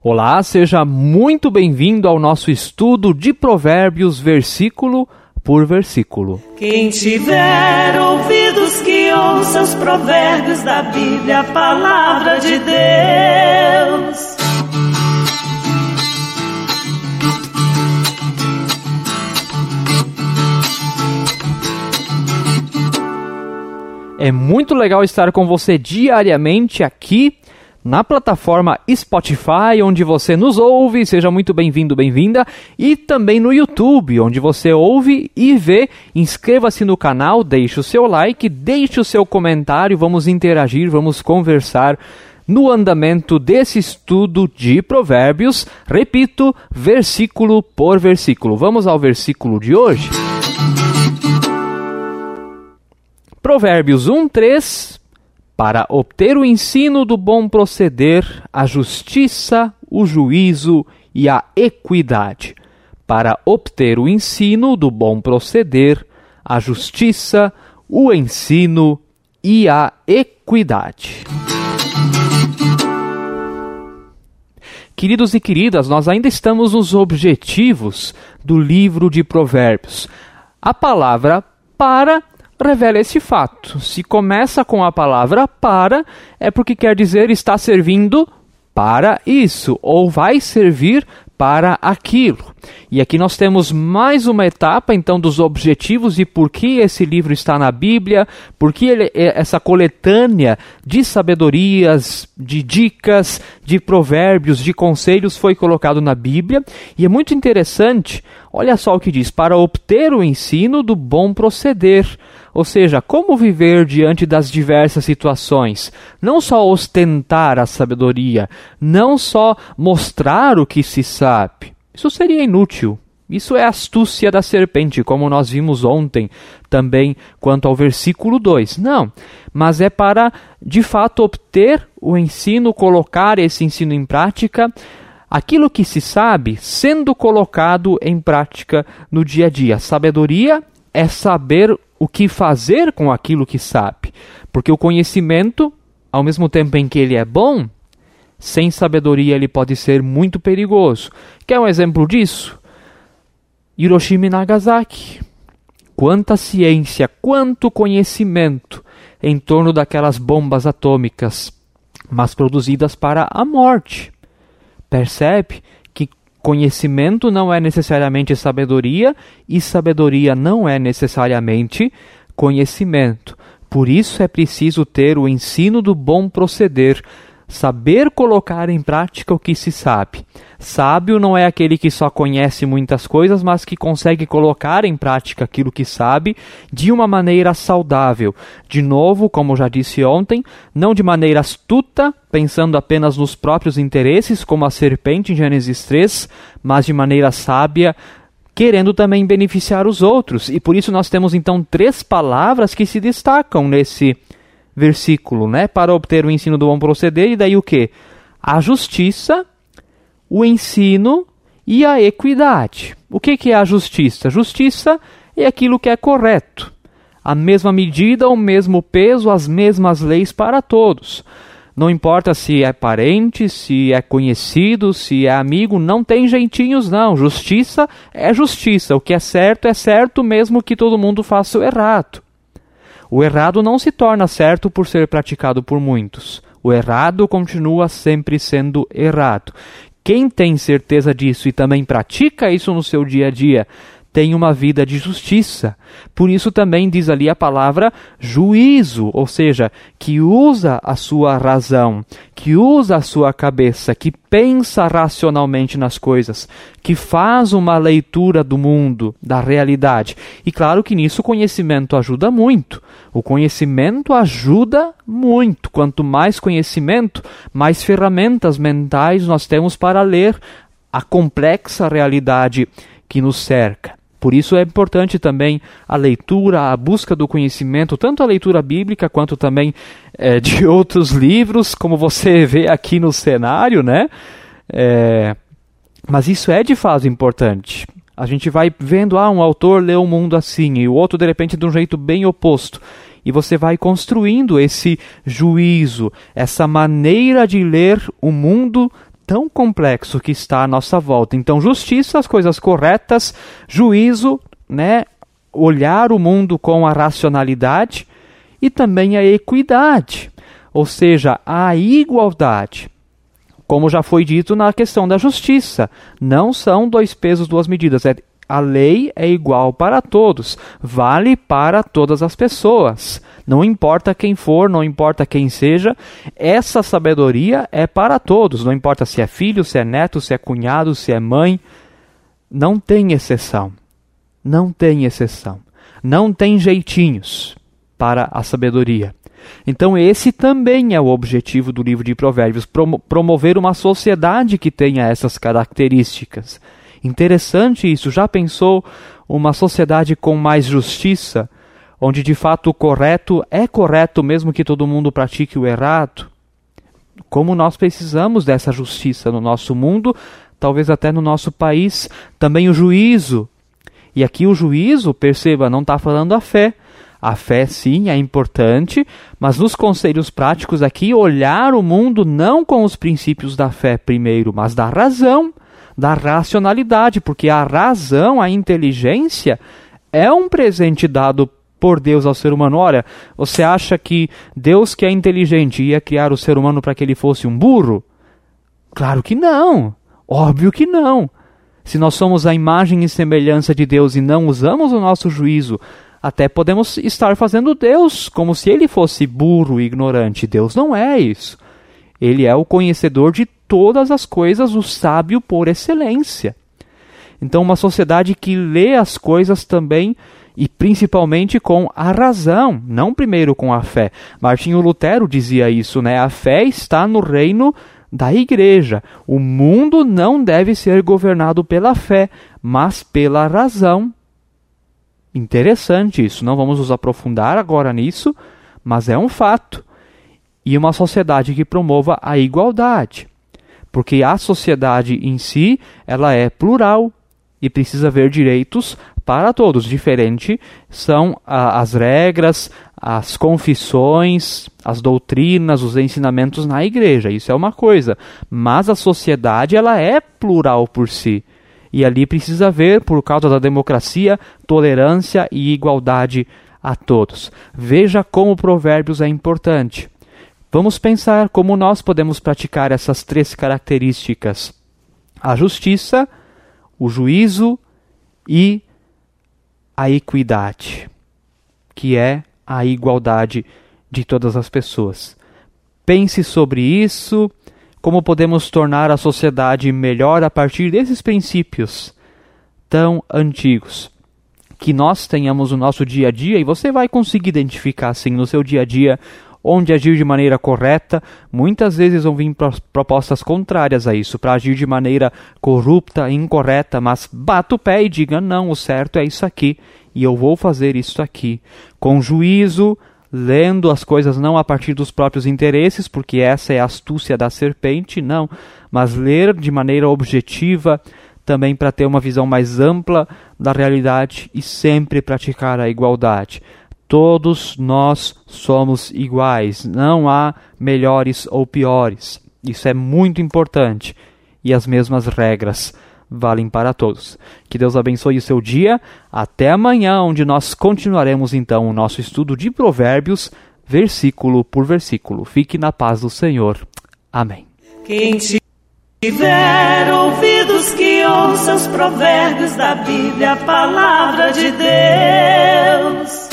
Olá, seja muito bem-vindo ao nosso estudo de Provérbios, versículo por versículo. Quem tiver ouvidos que ouça os provérbios da Bíblia, a palavra de Deus. É muito legal estar com você diariamente aqui na plataforma Spotify, onde você nos ouve, seja muito bem-vindo, bem-vinda, e também no YouTube, onde você ouve e vê. Inscreva-se no canal, deixe o seu like, deixe o seu comentário, vamos interagir, vamos conversar no andamento desse estudo de Provérbios. Repito, versículo por versículo. Vamos ao versículo de hoje. Provérbios 1, 3 para obter o ensino do bom proceder, a justiça, o juízo e a equidade. Para obter o ensino do bom proceder, a justiça, o ensino e a equidade. Queridos e queridas, nós ainda estamos nos objetivos do livro de Provérbios. A palavra para revela esse fato. Se começa com a palavra para, é porque quer dizer está servindo para isso, ou vai servir para aquilo. E aqui nós temos mais uma etapa, então, dos objetivos e por que esse livro está na Bíblia, por que ele, é essa coletânea de sabedorias, de dicas, de provérbios, de conselhos foi colocado na Bíblia. E é muito interessante, olha só o que diz: para obter o ensino do bom proceder. Ou seja, como viver diante das diversas situações. Não só ostentar a sabedoria, não só mostrar o que se sabe. Isso seria inútil. Isso é astúcia da serpente, como nós vimos ontem também quanto ao versículo 2. Não, mas é para de fato obter o ensino, colocar esse ensino em prática, aquilo que se sabe sendo colocado em prática no dia a dia. Sabedoria é saber o que fazer com aquilo que sabe. Porque o conhecimento, ao mesmo tempo em que ele é bom, sem sabedoria ele pode ser muito perigoso. Quer um exemplo disso? Hiroshima e Nagasaki. Quanta ciência, quanto conhecimento em torno daquelas bombas atômicas, mas produzidas para a morte. Percebe Conhecimento não é necessariamente sabedoria e sabedoria não é necessariamente conhecimento. Por isso é preciso ter o ensino do bom proceder, saber colocar em prática o que se sabe. Sábio não é aquele que só conhece muitas coisas, mas que consegue colocar em prática aquilo que sabe de uma maneira saudável. De novo, como já disse ontem, não de maneira astuta, pensando apenas nos próprios interesses, como a serpente em Gênesis 3, mas de maneira sábia, querendo também beneficiar os outros. E por isso nós temos então três palavras que se destacam nesse versículo, né? Para obter o ensino do bom proceder, e daí o que? A justiça, o ensino e a equidade. O que, que é a justiça? Justiça é aquilo que é correto. A mesma medida, o mesmo peso, as mesmas leis para todos. Não importa se é parente, se é conhecido, se é amigo, não tem jeitinhos, não. Justiça é justiça. O que é certo é certo, mesmo que todo mundo faça o errado. O errado não se torna certo por ser praticado por muitos. O errado continua sempre sendo errado. Quem tem certeza disso e também pratica isso no seu dia a dia, tem uma vida de justiça. Por isso também diz ali a palavra juízo, ou seja, que usa a sua razão, que usa a sua cabeça, que pensa racionalmente nas coisas, que faz uma leitura do mundo, da realidade. E claro que nisso o conhecimento ajuda muito. O conhecimento ajuda muito. Quanto mais conhecimento, mais ferramentas mentais nós temos para ler a complexa realidade que nos cerca. Por isso é importante também a leitura, a busca do conhecimento, tanto a leitura bíblica quanto também é, de outros livros, como você vê aqui no cenário, né? É, mas isso é de fato importante. A gente vai vendo, ah, um autor lê o mundo assim, e o outro de repente de um jeito bem oposto. E você vai construindo esse juízo, essa maneira de ler o mundo tão complexo que está à nossa volta. Então, justiça, as coisas corretas, juízo, né, olhar o mundo com a racionalidade e também a equidade, ou seja, a igualdade. Como já foi dito na questão da justiça, não são dois pesos, duas medidas. É, a lei é igual para todos, vale para todas as pessoas. Não importa quem for, não importa quem seja, essa sabedoria é para todos. Não importa se é filho, se é neto, se é cunhado, se é mãe. Não tem exceção. Não tem exceção. Não tem jeitinhos para a sabedoria. Então, esse também é o objetivo do livro de Provérbios: promover uma sociedade que tenha essas características. Interessante isso. Já pensou uma sociedade com mais justiça, onde de fato o correto é correto mesmo que todo mundo pratique o errado? Como nós precisamos dessa justiça no nosso mundo, talvez até no nosso país, também o juízo. E aqui o juízo, perceba, não está falando a fé, a fé, sim, é importante, mas nos conselhos práticos aqui, olhar o mundo não com os princípios da fé primeiro, mas da razão, da racionalidade, porque a razão, a inteligência, é um presente dado por Deus ao ser humano. Olha, você acha que Deus, que é inteligente, ia criar o ser humano para que ele fosse um burro? Claro que não. Óbvio que não. Se nós somos a imagem e semelhança de Deus e não usamos o nosso juízo até podemos estar fazendo Deus como se ele fosse burro e ignorante. Deus não é isso. Ele é o conhecedor de todas as coisas, o sábio por excelência. Então, uma sociedade que lê as coisas também e principalmente com a razão, não primeiro com a fé. Martinho Lutero dizia isso, né? A fé está no reino da igreja. O mundo não deve ser governado pela fé, mas pela razão Interessante isso, não vamos nos aprofundar agora nisso, mas é um fato. E uma sociedade que promova a igualdade. Porque a sociedade em si, ela é plural e precisa haver direitos para todos. Diferente são ah, as regras, as confissões, as doutrinas, os ensinamentos na igreja. Isso é uma coisa. Mas a sociedade ela é plural por si. E ali precisa haver, por causa da democracia, tolerância e igualdade a todos. Veja como Provérbios é importante. Vamos pensar como nós podemos praticar essas três características: a justiça, o juízo e a equidade, que é a igualdade de todas as pessoas. Pense sobre isso como podemos tornar a sociedade melhor a partir desses princípios tão antigos. Que nós tenhamos o nosso dia a dia, e você vai conseguir identificar assim no seu dia a dia onde agir de maneira correta, muitas vezes vão vir propostas contrárias a isso, para agir de maneira corrupta, incorreta, mas bata o pé e diga: não, o certo é isso aqui, e eu vou fazer isso aqui. Com juízo, lendo as coisas não a partir dos próprios interesses, porque essa é a astúcia da serpente, não, mas ler de maneira objetiva, também para ter uma visão mais ampla da realidade e sempre praticar a igualdade. Todos nós somos iguais, não há melhores ou piores. Isso é muito importante. E as mesmas regras valem para todos. Que Deus abençoe o seu dia. Até amanhã, onde nós continuaremos então o nosso estudo de Provérbios, versículo por versículo. Fique na paz do Senhor. Amém. Quem tiver ouvidos que ouça os provérbios da Bíblia, a palavra de Deus.